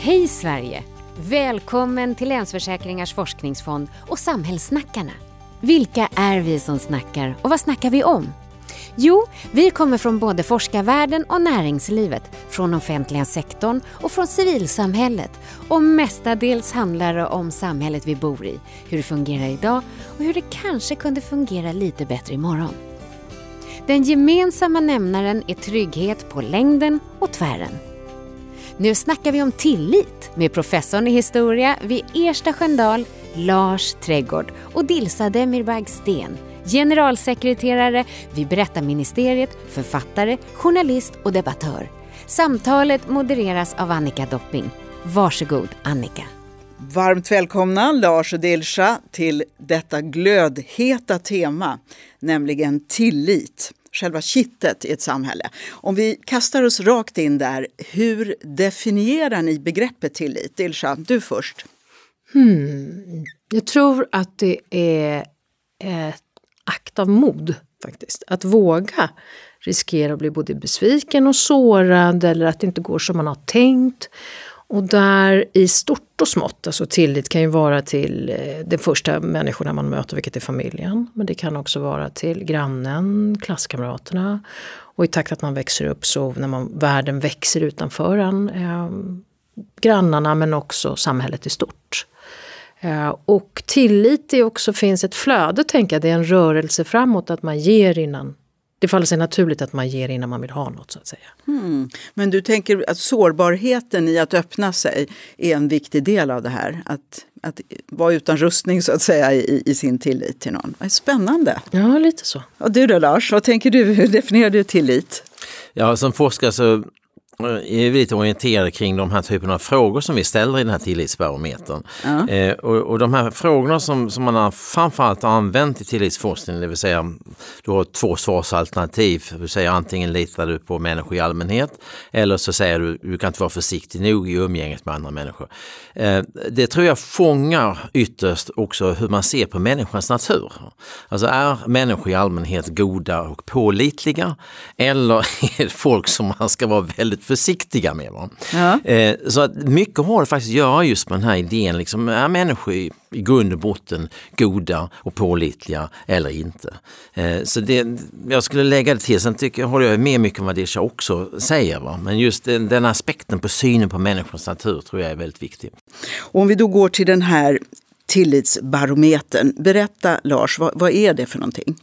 Hej Sverige! Välkommen till Länsförsäkringars forskningsfond och Samhällssnackarna. Vilka är vi som snackar och vad snackar vi om? Jo, vi kommer från både forskarvärlden och näringslivet, från offentliga sektorn och från civilsamhället. Och mestadels handlar det om samhället vi bor i, hur det fungerar idag och hur det kanske kunde fungera lite bättre imorgon. Den gemensamma nämnaren är trygghet på längden och tvären. Nu snackar vi om tillit med professorn i historia vid Ersta Sköndal, Lars Trädgård och Dilsa Demirbag Sten, generalsekreterare vid Berättarministeriet, författare, journalist och debattör. Samtalet modereras av Annika Dopping. Varsågod Annika. Varmt välkomna Lars och Dilsa till detta glödheta tema, nämligen tillit själva kittet i ett samhälle. Om vi kastar oss rakt in där, hur definierar ni begreppet tillit? Dilsa, du först. Hmm. Jag tror att det är ett akt av mod faktiskt. Att våga riskera att bli både besviken och sårad eller att det inte går som man har tänkt. Och där i stort och smått, alltså tillit kan ju vara till eh, de första människorna man möter, vilket är familjen. Men det kan också vara till grannen, klasskamraterna. Och i takt att man växer upp så när man, världen växer utanför en, eh, grannarna men också samhället i stort. Eh, och tillit är också, finns ett flöde, tänker jag, det är en rörelse framåt att man ger innan det faller sig naturligt att man ger innan man vill ha något så att säga. Mm. Men du tänker att sårbarheten i att öppna sig är en viktig del av det här? Att, att vara utan rustning så att säga i, i sin tillit till någon. Spännande! Ja, lite så. Och du då Lars, vad tänker du? Hur definierar du tillit? Ja, som forskare så är lite orienterade kring de här typerna av frågor som vi ställer i den här tillitsbarometern. Ja. Eh, och, och, de här frågorna som, som man har framförallt har använt i tillitsforskning, det vill säga du har två svarsalternativ, du säger antingen litar du på människor i allmänhet eller så säger du du kan inte vara försiktig nog i umgänget med andra människor. Eh, det tror jag fångar ytterst också hur man ser på människans natur. Alltså är människor i allmänhet goda och pålitliga eller är det folk som man ska vara väldigt försiktiga med. Va? Ja. Eh, så att mycket har det faktiskt att göra just med den här idén, liksom, är människor i, i grund och botten goda och pålitliga eller inte? Eh, så det, jag skulle lägga det till, sen tycker, håller jag med mycket om vad Disha också säger, va? men just den, den aspekten på synen på människans natur tror jag är väldigt viktig. Och om vi då går till den här tillitsbarometern, berätta Lars, vad, vad är det för någonting?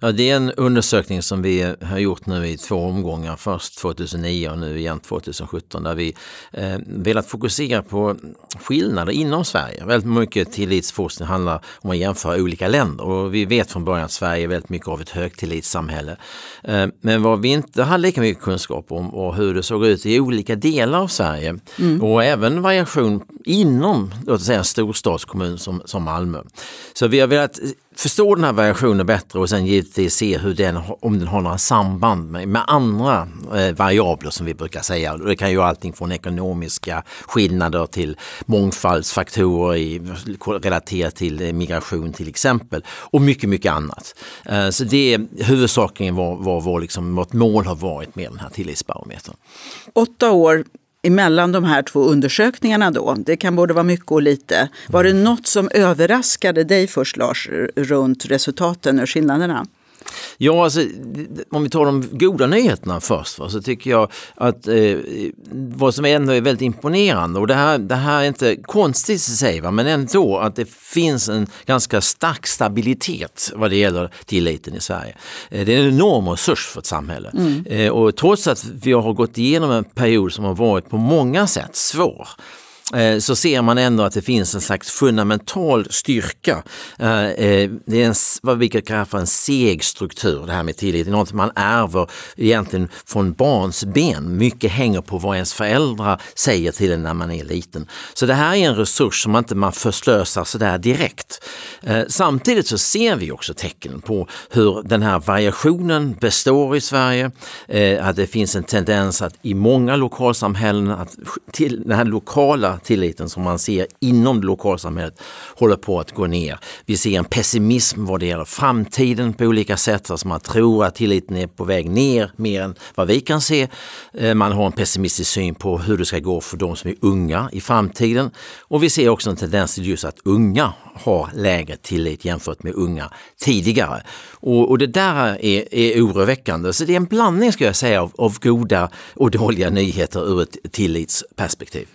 Ja, det är en undersökning som vi har gjort nu i två omgångar. Först 2009 och nu igen 2017 där vi eh, velat fokusera på skillnader inom Sverige. Väldigt mycket tillitsforskning handlar om att jämföra olika länder och vi vet från början att Sverige är väldigt mycket av ett högtillitssamhälle. Eh, men vad vi inte hade lika mycket kunskap om och hur det såg ut i olika delar av Sverige mm. och även variation inom låt säga, en storstadskommun som, som Malmö. Så vi har velat förstå den här variationen bättre och sen givetvis se hur den, om den har några samband med, med andra eh, variabler som vi brukar säga. Det kan ju allting från ekonomiska skillnader till mångfaldsfaktorer i, relaterat till eh, migration till exempel och mycket, mycket annat. Eh, så det är huvudsakligen vad, vad, vad liksom, vårt mål har varit med den här tillitsbarometern. Åtta år emellan de här två undersökningarna då? Det kan både vara mycket och lite. Var det något som överraskade dig först Lars runt resultaten och skillnaderna? Ja, alltså, om vi tar de goda nyheterna först va, så tycker jag att eh, vad som ändå är väldigt imponerande och det här, det här är inte konstigt i sig va, men ändå att det finns en ganska stark stabilitet vad det gäller tilliten i Sverige. Eh, det är en enorm resurs för ett samhälle mm. eh, och trots att vi har gått igenom en period som har varit på många sätt svår Eh, så ser man ändå att det finns en slags fundamental styrka. Eh, eh, det är en, vad vi kan kalla för en seg struktur, det här med tillit. Det är något man ärver egentligen från barns ben. Mycket hänger på vad ens föräldrar säger till en när man är liten. Så det här är en resurs som man inte man förslösar sådär direkt. Samtidigt så ser vi också tecken på hur den här variationen består i Sverige. Att det finns en tendens att i många lokalsamhällen att till den här lokala sociala tilliten som man ser inom lokalsamhället håller på att gå ner. Vi ser en pessimism vad det gäller framtiden på olika sätt. Alltså man tror att tilliten är på väg ner mer än vad vi kan se. Eh, man har en pessimistisk syn på hur det ska gå för de som är unga i framtiden. Och vi ser också en tendens till just att unga har lägre tillit jämfört med unga tidigare. Och, och det där är, är oroväckande. Så det är en blandning ska jag säga av, av goda och dåliga nyheter ur ett tillitsperspektiv.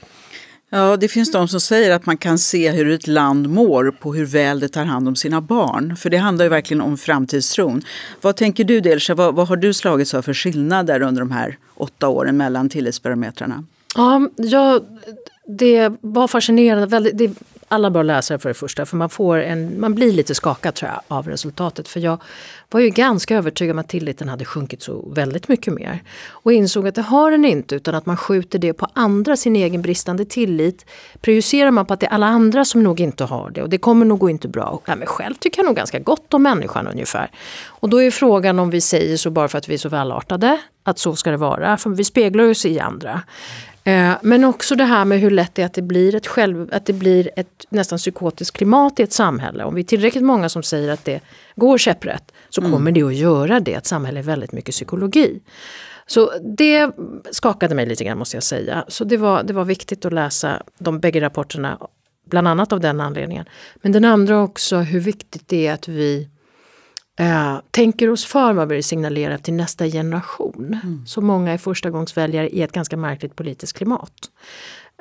Ja, det finns de som säger att man kan se hur ett land mår på hur väl det tar hand om sina barn. För det handlar ju verkligen om framtidstron. Vad tänker du Delsha, vad, vad har du slagits av för skillnader under de här åtta åren mellan tillitsbarometrarna? Ja, jag, det var fascinerande. Väldigt, det, alla bör läsa det för det första, för man, får en, man blir lite skakad tror jag, av resultatet. För jag var ju ganska övertygad om att tilliten hade sjunkit så väldigt mycket mer. Och insåg att det har den inte, utan att man skjuter det på andra, sin egen bristande tillit. Prejudicerar man på att det är alla andra som nog inte har det och det kommer nog gå inte bra. Och, nej, men själv tycker jag nog ganska gott om människan ungefär. Och då är frågan om vi säger så bara för att vi är så välartade, att så ska det vara, för vi speglar oss i andra. Eh, men också det här med hur lätt det är att det blir ett, själv, att det blir ett nästan psykotiskt klimat i ett samhälle. Om vi är tillräckligt många som säger att det går käpprätt så mm. kommer det att göra det. Ett samhälle är väldigt mycket psykologi. Så det skakade mig lite grann måste jag säga. Så det var, det var viktigt att läsa de bägge rapporterna, bland annat av den anledningen. Men den andra också hur viktigt det är att vi eh, tänker oss för vad vi signalerar till nästa generation. Mm. Så många är förstagångsväljare i ett ganska märkligt politiskt klimat.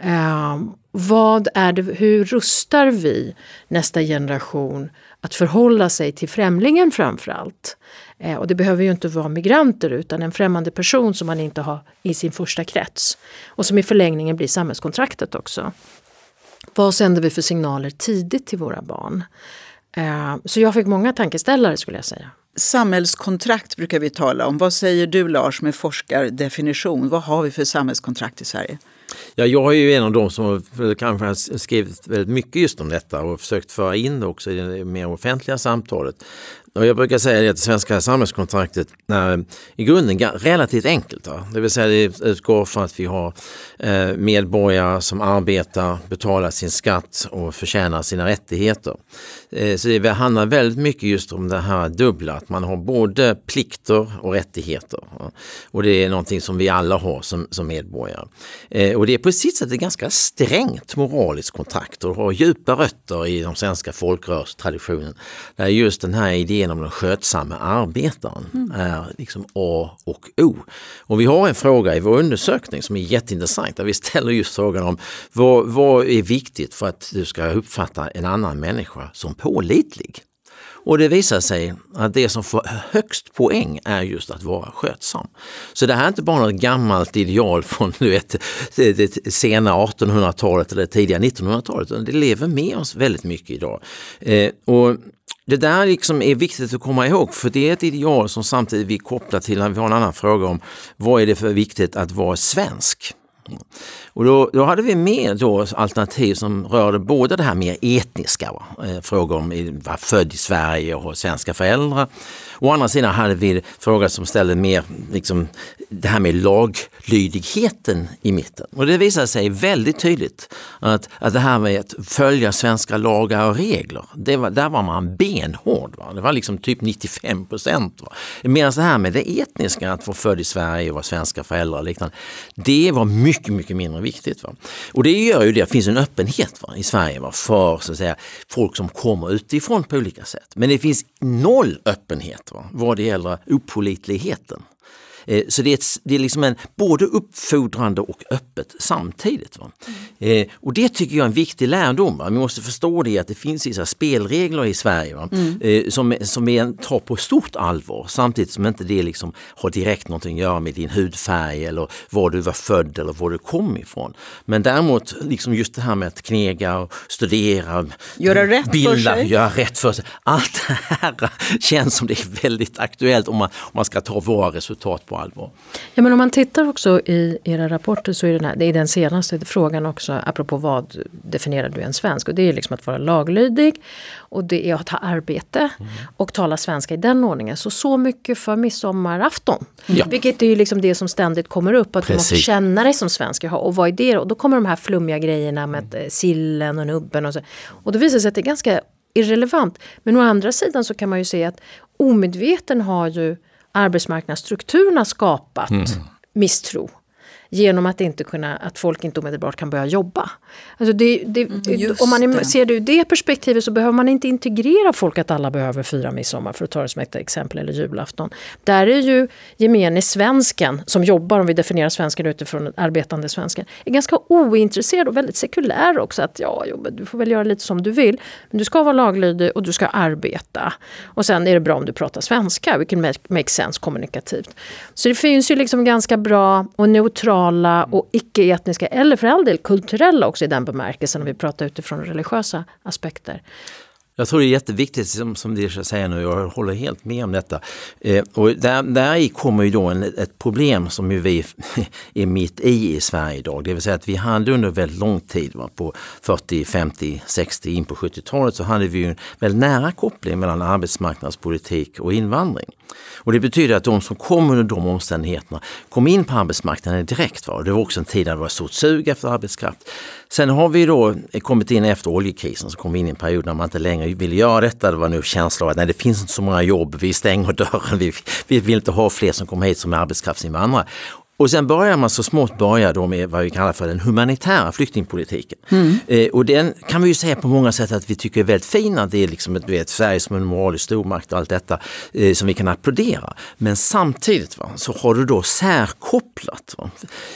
Eh, vad är det, hur rustar vi nästa generation att förhålla sig till främlingen framförallt? Eh, och det behöver ju inte vara migranter utan en främmande person som man inte har i sin första krets. Och som i förlängningen blir samhällskontraktet också. Vad sänder vi för signaler tidigt till våra barn? Eh, så jag fick många tankeställare skulle jag säga. Samhällskontrakt brukar vi tala om. Vad säger du Lars med forskardefinition? Vad har vi för samhällskontrakt i Sverige? Ja, jag är ju en av dem som kanske har skrivit väldigt mycket just om detta och försökt föra in det också i det mer offentliga samtalet. Och jag brukar säga att det svenska samhällskontraktet är eh, i grunden relativt enkelt. Det vill säga det utgår från att vi har eh, medborgare som arbetar, betalar sin skatt och förtjänar sina rättigheter. Eh, så det handlar väldigt mycket just om det här dubbla, att man har både plikter och rättigheter. Och det är någonting som vi alla har som, som medborgare. Eh, och det är på sitt sätt ett ganska strängt moraliskt kontrakt och har djupa rötter i den svenska folkrörelsetraditionen. Där just den här idén genom den skötsamma arbetaren mm. är liksom A och O. Och vi har en fråga i vår undersökning som är jätteintressant där vi ställer just frågan om vad, vad är viktigt för att du ska uppfatta en annan människa som pålitlig? Och det visar sig att det som får högst poäng är just att vara skötsam. Så det här är inte bara något gammalt ideal från du vet, det sena 1800-talet eller tidiga 1900-talet, utan det lever med oss väldigt mycket idag. Eh, och det där liksom är viktigt att komma ihåg för det är ett ideal som samtidigt vi kopplar till när vi har en annan fråga om vad är det för viktigt att vara svensk? Och då, då, hade vi med då alternativ som rörde både det här mer etniska, va? Eh, frågor om att vara född i Sverige och ha svenska föräldrar. Å andra sidan hade vi frågor som ställde mer liksom, det här med laglydigheten i mitten. Och det visade sig väldigt tydligt att, att det här med att följa svenska lagar och regler, det var, där var man benhård. Va? Det var liksom typ 95 procent. Medan det här med det etniska, att vara född i Sverige och vara svenska föräldrar och liknande, det var mycket, mycket mycket mindre viktigt. Va? Och det gör ju det, det finns en öppenhet va, i Sverige va, för så att säga, folk som kommer utifrån på olika sätt. Men det finns noll öppenhet va, vad det gäller opolitligheten. Eh, så det är, ett, det är liksom en, både uppfordrande och öppet samtidigt. Va? Mm. och det tycker jag är en viktig lärdom. Va? Vi måste förstå det att det finns vissa spelregler i Sverige? Mm. Eh, som, som vi tar på stort allvar samtidigt som inte det liksom har direkt någonting att göra med din hudfärg eller var du var född eller var du kom ifrån. Men däremot liksom just det här med att knega och studera, göra rätt bilda, för sig. göra rätt för sig. Allt det här känns som det är väldigt aktuellt om man, om man ska ta våra resultat på allvar. Ja, men om man tittar också i era rapporter så är den, här, det är den senaste frågan också apropå vad definierar du en svensk? Och det är liksom att vara laglydig och det är att ha arbete mm. och tala svenska i den ordningen. Så så mycket för midsommarafton. Ja. Vilket är ju liksom det som ständigt kommer upp att Precis. du måste känna dig som svensk. Och vad är det? Och då kommer de här flummiga grejerna med mm. sillen och nubben och så. Och då visar det sig att det är ganska irrelevant. Men å andra sidan så kan man ju se att omedveten har ju arbetsmarknadsstrukturerna skapat mm. misstro genom att, inte kunna, att folk inte omedelbart kan börja jobba. Alltså det, det, mm, om man det. ser det ur det perspektivet så behöver man inte integrera folk att alla behöver fira midsommar för att ta det som ett exempel, eller julafton. Där är ju gemene svensken som jobbar, om vi definierar svensken utifrån arbetande svensken, är ganska ointresserad och väldigt sekulär också. Att ja, jo, du får väl göra lite som du vill, men du ska vara laglydig och du ska arbeta. Och sen är det bra om du pratar svenska, vilket make sense kommunikativt. Så det finns ju liksom ganska bra och neutralt sociala och icke-etniska eller för all del kulturella också i den bemärkelsen om vi pratar utifrån religiösa aspekter. Jag tror det är jätteviktigt som, som Disha säger nu, jag håller helt med om detta. Eh, och där, där kommer ju då en, ett problem som ju vi är mitt i i Sverige idag. Det vill säga att vi hade under väldigt lång tid, va, på 40, 50, 60, in på 70-talet så hade vi ju en väldigt nära koppling mellan arbetsmarknadspolitik och invandring. Och det betyder att de som kom under de omständigheterna kom in på arbetsmarknaden direkt. Va? Det var också en tid där det var stort sug efter arbetskraft. Sen har vi då kommit in efter oljekrisen, så kom vi in i en period när man inte längre ville göra detta. Det var nu känslan av att nej, det finns inte så många jobb, vi stänger dörren, vi, vi vill inte ha fler som kommer hit som är arbetskraftsinvandrare. Och sen börjar man så smått börja då med vad vi kallar för den humanitära flyktingpolitiken. Mm. Eh, och den kan vi ju säga på många sätt att vi tycker är väldigt fin. Att det är liksom ett, vet, Sverige som en moralisk stormakt och allt detta eh, som vi kan applådera. Men samtidigt va, så har du då särkopplat va,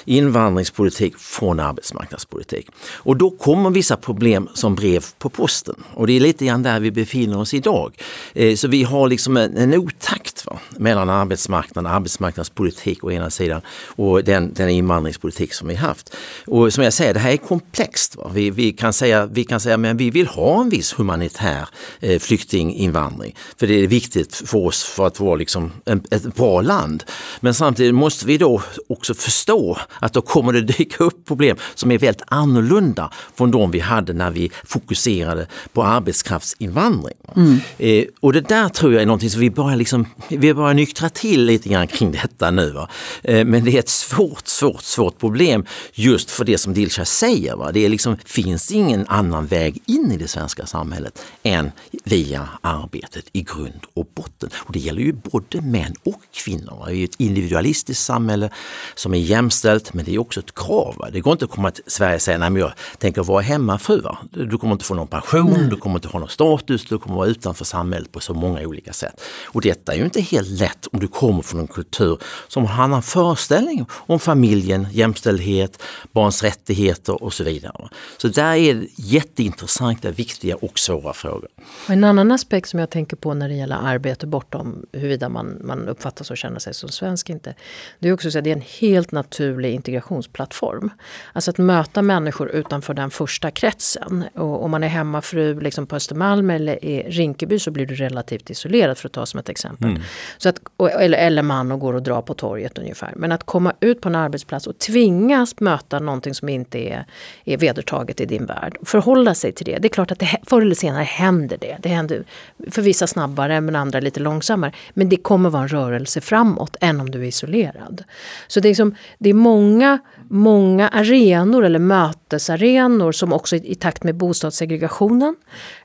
invandringspolitik från arbetsmarknadspolitik. Och då kommer vissa problem som brev på posten. Och det är lite grann där vi befinner oss idag. Eh, så vi har liksom en, en otakt va, mellan arbetsmarknaden arbetsmarknadspolitik å ena sidan och den, den invandringspolitik som vi haft. Och som jag säger, det här är komplext. Vi, vi, kan säga, vi kan säga men vi vill ha en viss humanitär eh, flyktinginvandring. För det är viktigt för oss för att vara liksom en, ett bra land. Men samtidigt måste vi då också förstå att då kommer det dyka upp problem som är väldigt annorlunda från de vi hade när vi fokuserade på arbetskraftsinvandring. Mm. Eh, och det där tror jag är någonting som vi börjar, liksom, vi börjar nyktra till lite grann kring detta nu. Eh, men det är ett svårt, svårt, svårt problem just för det som Dilsa säger. Va? Det är liksom, finns ingen annan väg in i det svenska samhället än via arbetet i grund och botten. Och det gäller ju både män och kvinnor. Va? Det är ett individualistiskt samhälle som är jämställt men det är också ett krav. Va? Det går inte att komma till Sverige och säga nej men jag tänker vara hemmafru. Va? Du kommer inte få någon pension, mm. du kommer inte ha någon status, du kommer vara utanför samhället på så många olika sätt. Och detta är ju inte helt lätt om du kommer från en kultur som har en annan föreställning föreställning om familjen, jämställdhet, barns rättigheter och så vidare. Så där är jätteintressanta, viktiga och svåra frågor. Och en annan aspekt som jag tänker på när det gäller arbete bortom huruvida man, man uppfattas och känner sig som svensk inte. Det är också att det är en helt naturlig integrationsplattform. Alltså att möta människor utanför den första kretsen. Och om man är hemmafru liksom på Östermalm eller i Rinkeby så blir du relativt isolerad för att ta som ett exempel. Mm. Så att, eller, eller man och går och drar på torget ungefär. Men att komma ut på en arbetsplats och tvingas möta någonting som inte är, är vedertaget i din värld. Förhålla sig till det. Det är klart att det, förr eller senare händer det. Det händer för vissa snabbare men andra lite långsammare. Men det kommer vara en rörelse framåt än om du är isolerad. Så det är, liksom, det är många, många arenor eller mötesarenor som också i, i takt med bostadssegregationen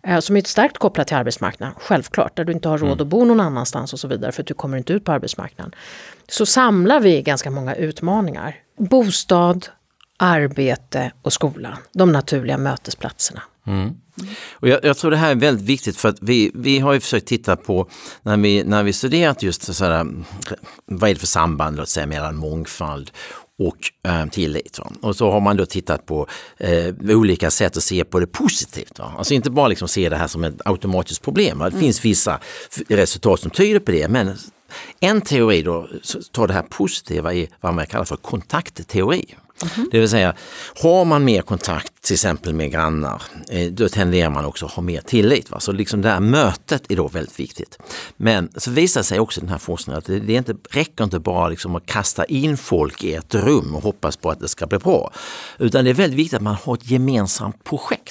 eh, som är starkt kopplat till arbetsmarknaden, självklart, där du inte har råd mm. att bo någon annanstans och så vidare för att du kommer inte ut på arbetsmarknaden så samlar vi ganska många utmaningar. Bostad, arbete och skolan, de naturliga mötesplatserna. Mm. Och jag, jag, tror det här är väldigt viktigt för att vi, vi har ju försökt titta på när vi, när vi studerat just så här, vad är det för samband låt säga, mellan mångfald och eh, tillit. Va? Och så har man då tittat på eh, olika sätt att se på det positivt. Va? Alltså inte bara liksom se det här som ett automatiskt problem. Va? Det mm. finns vissa resultat som tyder på det men en teori då tar det här positiva i vad man kallar för kontaktteori. Mm -hmm. Det vill säga, har man mer kontakt till exempel med grannar, eh, då tenderar man också att ha mer tillit. Va? Så liksom det här mötet är då väldigt viktigt. Men så visar sig också den här forskningen att det, det inte, räcker inte bara liksom att kasta in folk i ett rum och hoppas på att det ska bli bra. Utan det är väldigt viktigt att man har ett gemensamt projekt.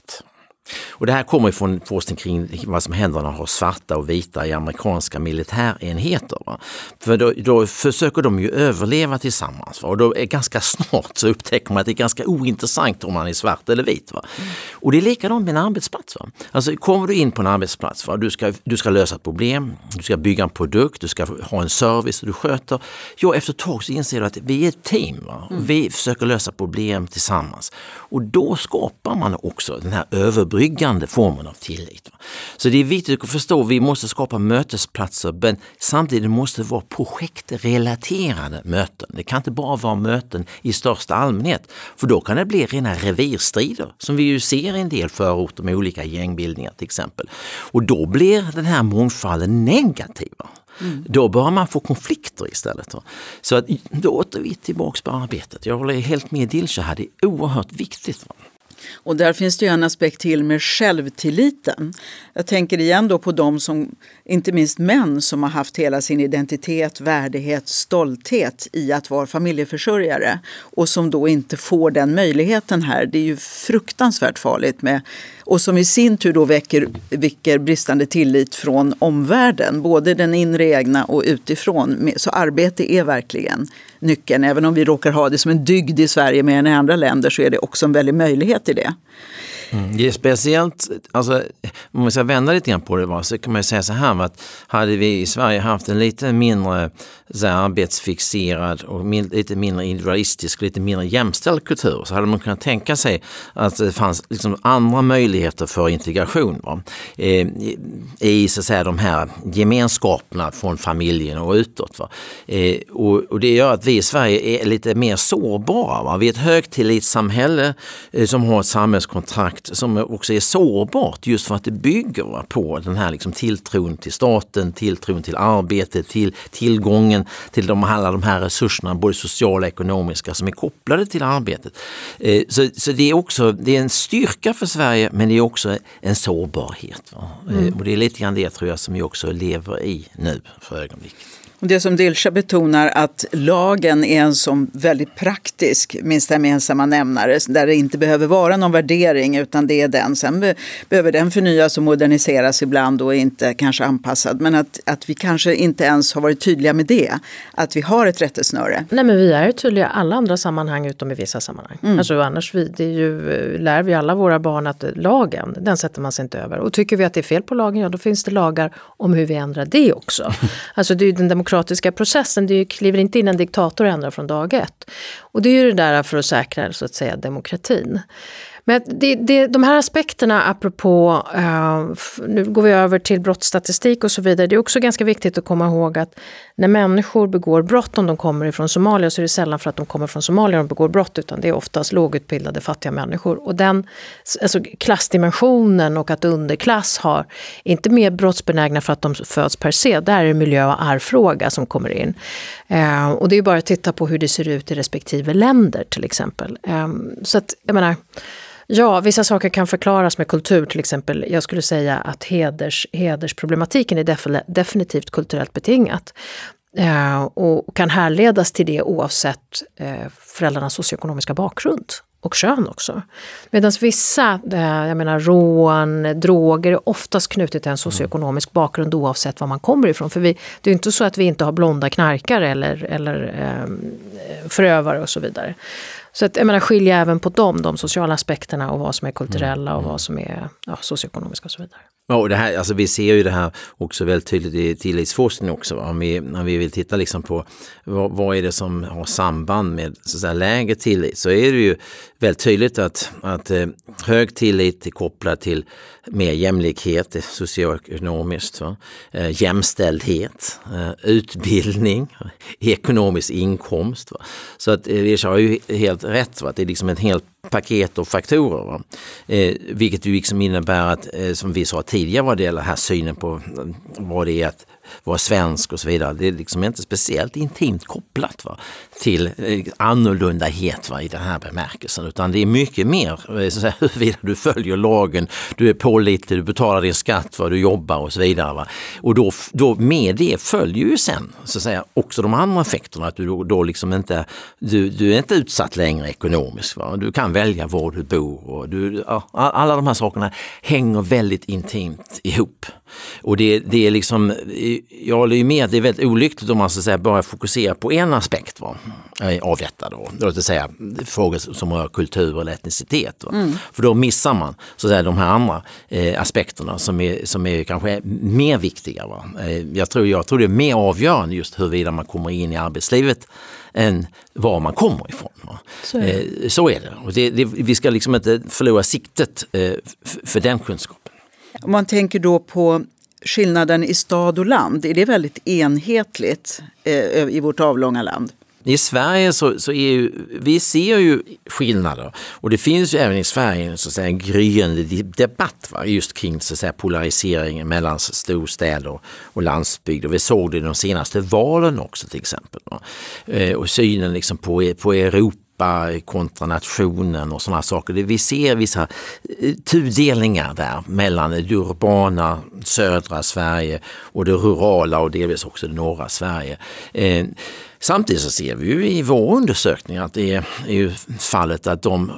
Och det här kommer från forskning kring vad som händer när man har svarta och vita i amerikanska militärenheter. Va? För då, då, försöker de ju överleva tillsammans va? och då är ganska snart så upptäcker man att det är ganska ointressant om man är svart eller vit. Va? Mm. Och det är likadant med en arbetsplats. Va? Alltså kommer du in på en arbetsplats, va? Du, ska, du ska lösa ett problem, du ska bygga en produkt, du ska ha en service du sköter. Ja, efter ett tag så inser du att vi är ett team. Mm. Vi försöker lösa problem tillsammans. Och då skapar man också den här överbryggningen överbryggande formen av tillit. Så det är viktigt att förstå, vi måste skapa mötesplatser men samtidigt måste det vara projektrelaterade möten. Det kan inte bara vara möten i största allmänhet, för då kan det bli rena revirstrider som vi ju ser i en del förorter med olika gängbildningar till exempel. Och då blir den här mångfalden negativ. Mm. Då bör man få konflikter istället. Så att, då åter vi tillbaks på arbetet. Jag håller helt med Dilsa här, det är oerhört viktigt. Och där finns det ju en aspekt till med självtilliten. Jag tänker igen då på de som, inte minst män, som har haft hela sin identitet, värdighet, stolthet i att vara familjeförsörjare och som då inte får den möjligheten här. Det är ju fruktansvärt farligt med och som i sin tur då väcker, väcker bristande tillit från omvärlden, både den inre egna och utifrån. Så arbete är verkligen nyckeln. Även om vi råkar ha det som en dygd i Sverige mer än i andra länder så är det också en väldig möjlighet i det. Mm. Det är speciellt, alltså, om vi ska vända lite grann på det var, så kan man säga så här att hade vi i Sverige haft en lite mindre så här, arbetsfixerad och min, lite mindre individualistisk, lite mindre jämställd kultur så hade man kunnat tänka sig att det fanns liksom andra möjligheter för integration. Va? Eh, I så att säga, de här gemenskaperna från familjen och utåt. Va? Eh, och, och, det gör att vi i Sverige är lite mer sårbara. Va? Vi är ett högtillitssamhälle eh, som har ett samhällskontrakt som också är sårbart just för att det bygger på den här liksom tilltron till staten, tilltron till arbetet, till tillgången till de, alla de här resurserna, både sociala och ekonomiska, som är kopplade till arbetet. Eh, så, så det är också det är en styrka för Sverige men det är också en sårbarhet. Eh, mm. Och det är lite grann det tror jag som vi också lever i nu för ögonblicket. Det som Dilsa betonar att lagen är en som väldigt praktisk minsta gemensamma nämnare där det inte behöver vara någon värdering utan det är den. Sen be behöver den förnyas och moderniseras ibland och är inte kanske anpassad. Men att, att vi kanske inte ens har varit tydliga med det. Att vi har ett rättesnöre. Nej men vi är tydliga i alla andra sammanhang utom i vissa sammanhang. Mm. Alltså annars vi, det ju, lär vi alla våra barn att lagen, den sätter man sig inte över. Och tycker vi att det är fel på lagen, ja då finns det lagar om hur vi ändrar det också. alltså det är den demokratiska processen. Det kliver inte in en diktator och ändrar från dag ett. Och det är ju det där för att säkra så att säga demokratin. Men det, det, de här aspekterna apropå, uh, nu går vi över till brottsstatistik och så vidare, det är också ganska viktigt att komma ihåg att när människor begår brott, om de kommer ifrån Somalia, så är det sällan för att de kommer från Somalia de begår brott, utan det är oftast lågutbildade fattiga människor. Och den alltså klassdimensionen och att underklass har inte mer brottsbenägna för att de föds per se, där är det miljö och arvfråga som kommer in. Uh, och det är bara att titta på hur det ser ut i respektive länder till exempel. Um, så att, jag menar, Ja, vissa saker kan förklaras med kultur, till exempel. Jag skulle säga att heders, hedersproblematiken är def definitivt kulturellt betingat. Eh, och kan härledas till det oavsett eh, föräldrarnas socioekonomiska bakgrund och kön också. Medan vissa, eh, jag menar rån, droger är oftast knutet till en socioekonomisk bakgrund oavsett var man kommer ifrån. För vi, det är inte så att vi inte har blonda knarkare eller, eller eh, förövare och så vidare. Så att, jag menar, skilja även på dem, de sociala aspekterna och vad som är kulturella och mm. vad som är ja, socioekonomiska och så vidare. Ja, och det här, alltså vi ser ju det här också väldigt tydligt i tillitsforskning också. Om vi, när vi vill titta liksom på vad, vad är det som har samband med så att säga, lägre tillit så är det ju väldigt tydligt att, att eh, hög tillit är kopplad till mer jämlikhet eh, socioekonomiskt, va? Eh, jämställdhet, eh, utbildning, ekonomisk inkomst. Va? Så att eh, Richard har ju helt rätt, va? det är liksom en helt paket och faktorer. Va? Eh, vilket ju liksom innebär att, eh, som vi sa tidigare vad det gäller här synen på eh, vad det är att vara svensk och så vidare. Det är liksom inte speciellt intimt kopplat va, till eh, annorlundahet va, i den här bemärkelsen utan det är mycket mer eh, så att säga, huruvida du följer lagen, du är pålitlig, du betalar din skatt, va, du jobbar och så vidare. Va. Och då, då med det följer ju sen så att säga, också de andra effekterna, att du då, då liksom inte, du, du är inte utsatt längre ekonomiskt. Va. Du kan välja var du bor och du, ja, alla de här sakerna hänger väldigt intimt ihop. Och det, det är liksom, jag håller ju med att det är väldigt olyckligt om man så säga, bara fokuserar på en aspekt va, av detta. Då. Låt oss säga frågor som rör kultur eller etnicitet. Mm. För då missar man så att säga, de här andra eh, aspekterna som är, som är kanske mer viktiga. Va. Eh, jag, tror, jag tror det är mer avgörande just huruvida man kommer in i arbetslivet än var man kommer ifrån. Så är det. Eh, så är det. Och det, det, vi ska liksom inte förlora siktet eh, för den kunskapen. Om man tänker då på skillnaden i stad och land, är det väldigt enhetligt eh, i vårt avlånga land? I Sverige så, så är ju, vi ser ju skillnader och det finns ju även i Sverige så att säga, en gryende debatt va, just kring så att säga, polariseringen mellan storstäder och landsbygd. Och vi såg det i de senaste valen också till exempel. Va. Eh, och synen liksom på, på Europa kontra nationen och sådana saker. Vi ser vissa eh, tudelningar där mellan det urbana södra Sverige och det rurala och delvis också det norra Sverige. Eh, samtidigt så ser vi ju i vår undersökning att det är, fallet att de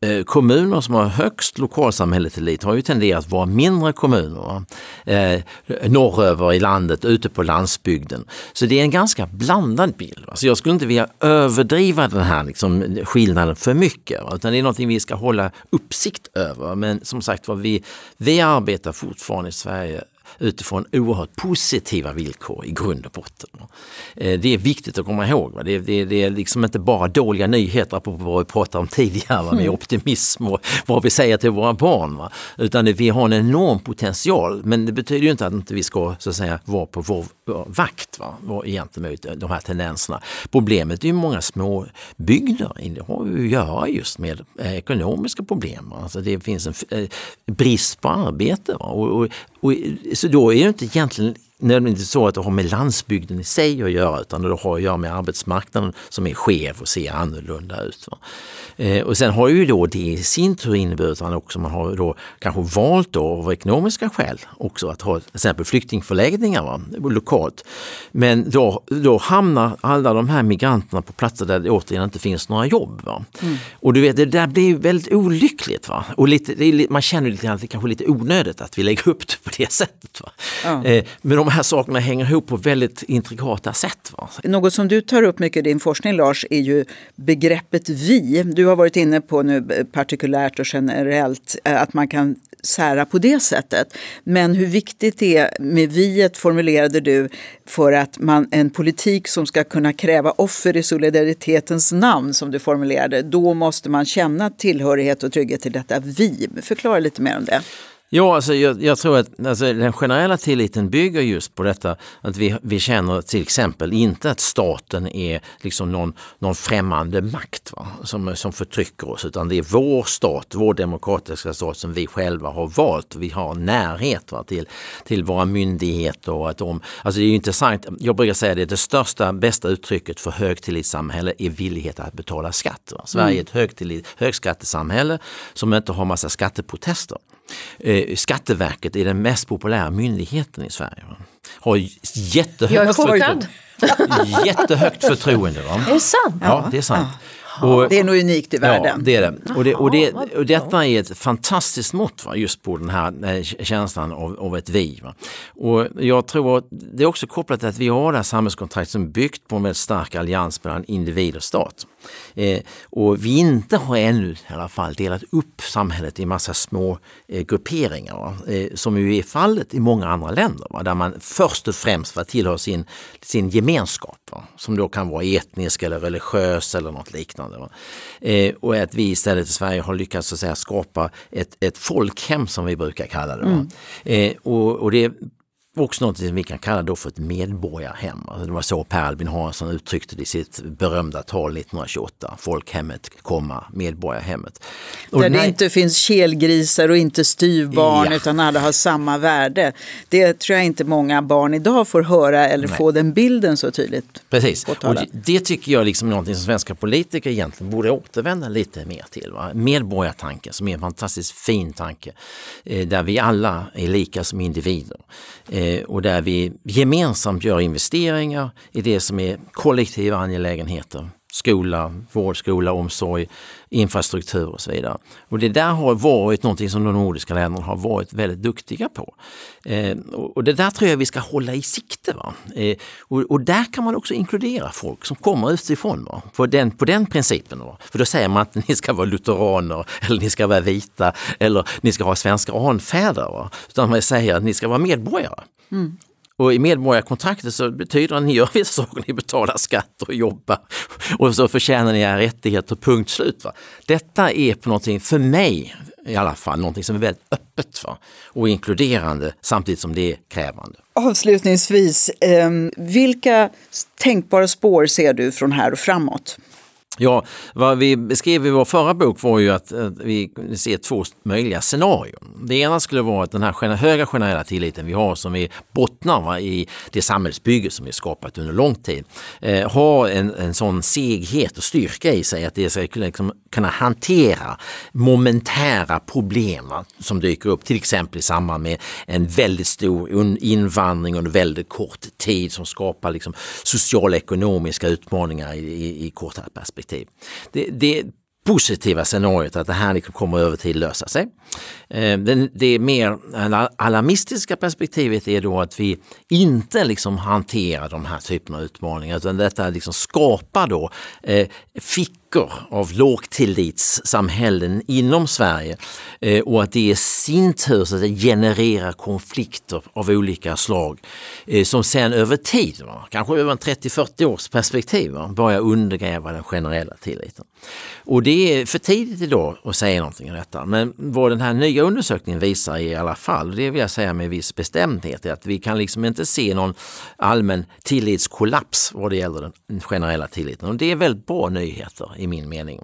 Eh, kommuner som har högst lokalsamhälletillit har ju tenderat att vara mindre kommuner. Eh, norröver i landet, ute på landsbygden. Så det är en ganska blandad bild. Så jag skulle inte vilja överdriva den här liksom, skillnaden för mycket. Utan det är någonting vi ska hålla uppsikt över. Men som sagt var, vi, vi arbetar fortfarande i Sverige utifrån oerhört positiva villkor i grund och botten. Eh, det är viktigt att komma ihåg. Det det det är liksom inte bara dåliga nyheter, apropå vad vi pratade om tidigare, med mm. optimism och vad vi säger till våra barn. Va? Utan vi har en enorm potential, men det betyder ju inte att inte vi ska så att säga, vara på vår vakt va? gentemot de här tendenserna. Problemet är ju många små bygder. Det har ju att göra just med eh, ekonomiska problem. Alltså det finns en eh, brist på arbete. Och, och, och, så då är det inte egentligen nödvändigtvis så att det har med landsbygden i sig att göra utan det har att göra med arbetsmarknaden som är skev och ser annorlunda ut. Eh, och sen har ju då det i sin tur inneburit att också man har då kanske valt då av ekonomiska skäl också att ha till exempel flyktingförläggningar va, lokalt. Men då, då hamnar alla de här migranterna på platser där det återigen inte finns några jobb. Mm. Och du vet, det där blir väldigt olyckligt. Va? Och lite, är, man känner lite att det kanske är lite onödigt att vi lägger upp det på det sättet. Va? Ja. Eh, men de här sakerna hänger ihop på väldigt intrikata sätt. Va? Något som du tar upp mycket i din forskning Lars är ju begreppet vi. Du har varit inne på nu eh, partikulärt och generellt eh, att man kan sära på det sättet. Men hur viktigt det är med viet formulerade du för att man en politik som ska kunna kräva offer i solidaritetens namn som du formulerade, då måste man känna tillhörighet och trygghet till detta vi. Förklara lite mer om det. Ja, alltså jag, jag tror att alltså, den generella tilliten bygger just på detta att vi, vi känner till exempel inte att staten är liksom någon, någon främmande makt va, som, som förtrycker oss utan det är vår stat, vår demokratiska stat som vi själva har valt. Vi har närhet va, till, till våra myndigheter. Och att de, alltså det är intressant, jag brukar säga det, det största, bästa uttrycket för högtillitssamhälle är villighet att betala skatt. Va. Sverige är ett högtillit, högskattesamhälle som inte har massa skatteprotester. Eh, Skatteverket är den mest populära myndigheten i Sverige. Har jättehögt, förtroende. jättehögt förtroende. Va? Är det sant? Ja, det är sant. Och, det är nog unikt i världen. Ja, det är det. Och, det, och, det, och detta är ett fantastiskt mått va, just på den här eh, känslan av, av ett vi. Va. Och jag tror att det är också kopplat till att vi har det här samhällskontraktet som är byggt på en väldigt stark allians mellan individ och stat. Eh, och vi inte har ännu i alla fall delat upp samhället i massa små eh, grupperingar eh, som ju är fallet i många andra länder va? där man först och främst tillhör sin, sin gemenskap va? som då kan vara etnisk eller religiös eller något liknande. Eh, och att vi istället i Sverige har lyckats så att säga, skapa ett, ett folkhem som vi brukar kalla det. Mm. Eh, och, och det också något som vi kan kalla då för ett medborgarhem. Alltså det var så Per Albin Hansson uttryckte det i sitt berömda tal 1928. Folkhemmet, komma, medborgarhemmet. Och Där det inte finns kelgrisar och inte styvbarn ja. utan alla har samma värde. Det tror jag inte många barn idag får höra eller Nej. få den bilden så tydligt. Precis, och det, det, tycker jag liksom är någonting som svenska politiker egentligen borde återvända lite mer till. Va? Medborgartanken som är en fantastiskt fin tanke. Eh, där vi alla är lika som individer. Eh, Eh, och där vi gemensamt gör investeringar i det som är kollektiva angelägenheter. Skola, vård, skola, omsorg, infrastruktur och så vidare. Och det där har varit någonting som de nordiska länderna har varit väldigt duktiga på. Eh, och det där tror jag vi ska hålla i sikte. Va? Eh, och, och, där kan man också inkludera folk som kommer utifrån va? På, den, på den principen. Va? För då säger man att ni ska vara lutheraner eller ni ska vara vita eller ni ska ha svenska anfäder. Va? Utan man säger att ni ska vara medborgare. Mm. Och i medborgarkontraktet så betyder det att ni gör vissa saker, ni betalar skatt och jobbar och så förtjänar ni era rättigheter, punkt slut. Va? Detta är på någonting, för mig i alla fall, någonting som är väldigt öppet va? och inkluderande samtidigt som det är krävande. Avslutningsvis, eh, vilka tänkbara spår ser du från här och framåt? Ja, vad vi beskrev i vår förra bok var ju att, vi ser två möjliga scenarion. Det ena skulle vara att den här höga generella tilliten vi har som vi bottnar va, i det samhällsbygge som vi skapat under lång tid eh, har en, en sån seghet och styrka i sig att det ska liksom kunna hantera momentära problem va, som dyker upp till exempel i samband med en väldigt stor invandring under väldigt kort tid som skapar liksom sociala ekonomiska utmaningar i, i, i kortare perspektiv perspektiv. Det, det positiva scenariot att det här liksom kommer över tid lösa sig. Eh, det mer alarmistiska perspektivet är då att vi inte liksom hanterar de här typerna av utmaningar utan detta liksom skapar då eh, fick fickor av lågtillitssamhällen inom Sverige eh, och att det i sin tur så att det genererar konflikter av olika slag eh, som sen över tid, kanske över en 30-40 års perspektiv, börjar undergräva den generella tilliten. Och det är för tidigt idag att säga någonting om detta men vad den här nya nya undersökningen visar i alla fall, det vill jag säga med viss bestämdhet, är att vi kan liksom inte se någon allmän tillitskollaps vad det gäller den generella tilliten. Och det är väldigt bra nyheter i min mening.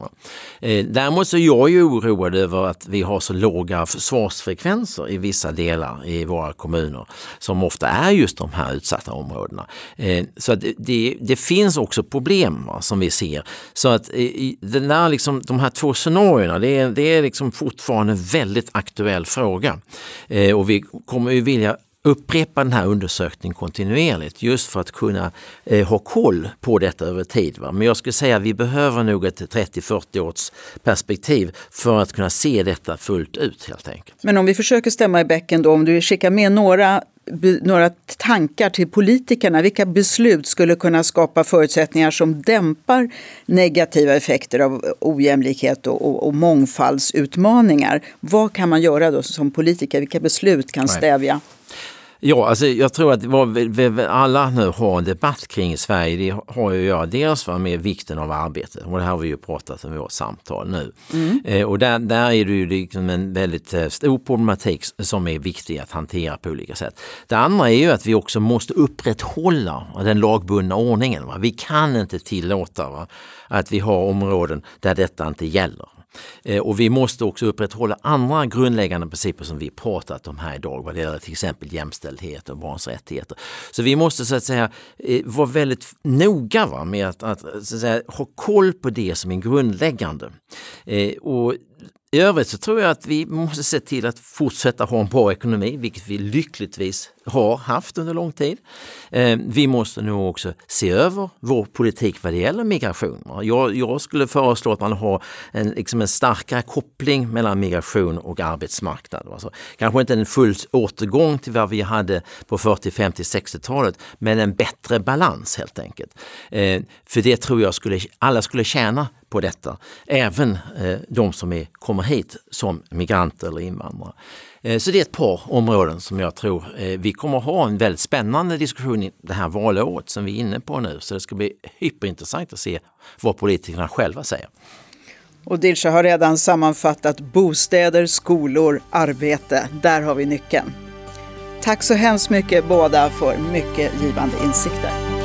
Eh, däremot så är jag ju oroad över att vi har så låga försvarsfrekvenser i vissa delar i våra kommuner som ofta är just de här utsatta områdena. Eh, så det, det, det finns också problem va, som vi ser. Så att eh, den där, liksom, de här två scenarierna, det är, det är liksom fortfarande väldigt aktuell fråga. Eh, och vi kommer ju vilja upprepa den här undersökningen kontinuerligt just för att kunna eh, ha koll på detta över tid. Va? Men jag skulle säga att vi behöver nog ett 30-40 års perspektiv för att kunna se detta fullt ut helt enkelt. Men om vi försöker stämma i bäcken då, om du skickar med några några tankar till politikerna. Vilka beslut skulle kunna skapa förutsättningar som dämpar negativa effekter av ojämlikhet och, och, och mångfaldsutmaningar? Vad kan man göra då som politiker? Vilka beslut kan stävja? Ja, alltså jag tror att vad vi alla nu har en debatt kring i Sverige, det har ju att göra dels med vikten av arbete och det här har vi ju pratat om i vårt samtal nu. Mm. Eh, och där, där är det ju liksom en väldigt eh, stor problematik som är viktig att hantera på olika sätt. Det andra är ju att vi också måste upprätthålla den lagbundna ordningen. Va? Vi kan inte tillåta va? att vi har områden där detta inte gäller. Eh, och vi måste också upprätthålla andra grundläggande principer som vi pratat om här idag vad det gäller till exempel jämställdhet och barns rättigheter. Så vi måste så att säga eh, vara väldigt noga va, med att, att, så att säga, ha koll på det som är grundläggande. Eh, och i övrigt så tror jag att vi måste se till att fortsätta ha en bra ekonomi, vilket vi lyckligtvis har haft under lång tid. Eh, vi måste nog också se över vår politik vad det gäller migration. Jag, jag skulle föreslå att man har en, liksom en starkare koppling mellan migration och arbetsmarknad. Alltså, kanske inte en full återgång till vad vi hade på 40, 50, 60-talet, men en bättre balans helt enkelt. Eh, för det tror jag skulle, alla skulle tjäna på detta, även eh, de som är, kommer hit som migranter eller invandrare. Eh, så det är ett par områden som jag tror eh, vi kommer att ha en väldigt spännande diskussion i det här valåret som vi är inne på nu. Så det ska bli hyperintressant att se vad politikerna själva säger. Och Dilsa har redan sammanfattat bostäder, skolor, arbete. Där har vi nyckeln. Tack så hemskt mycket båda för mycket givande insikter.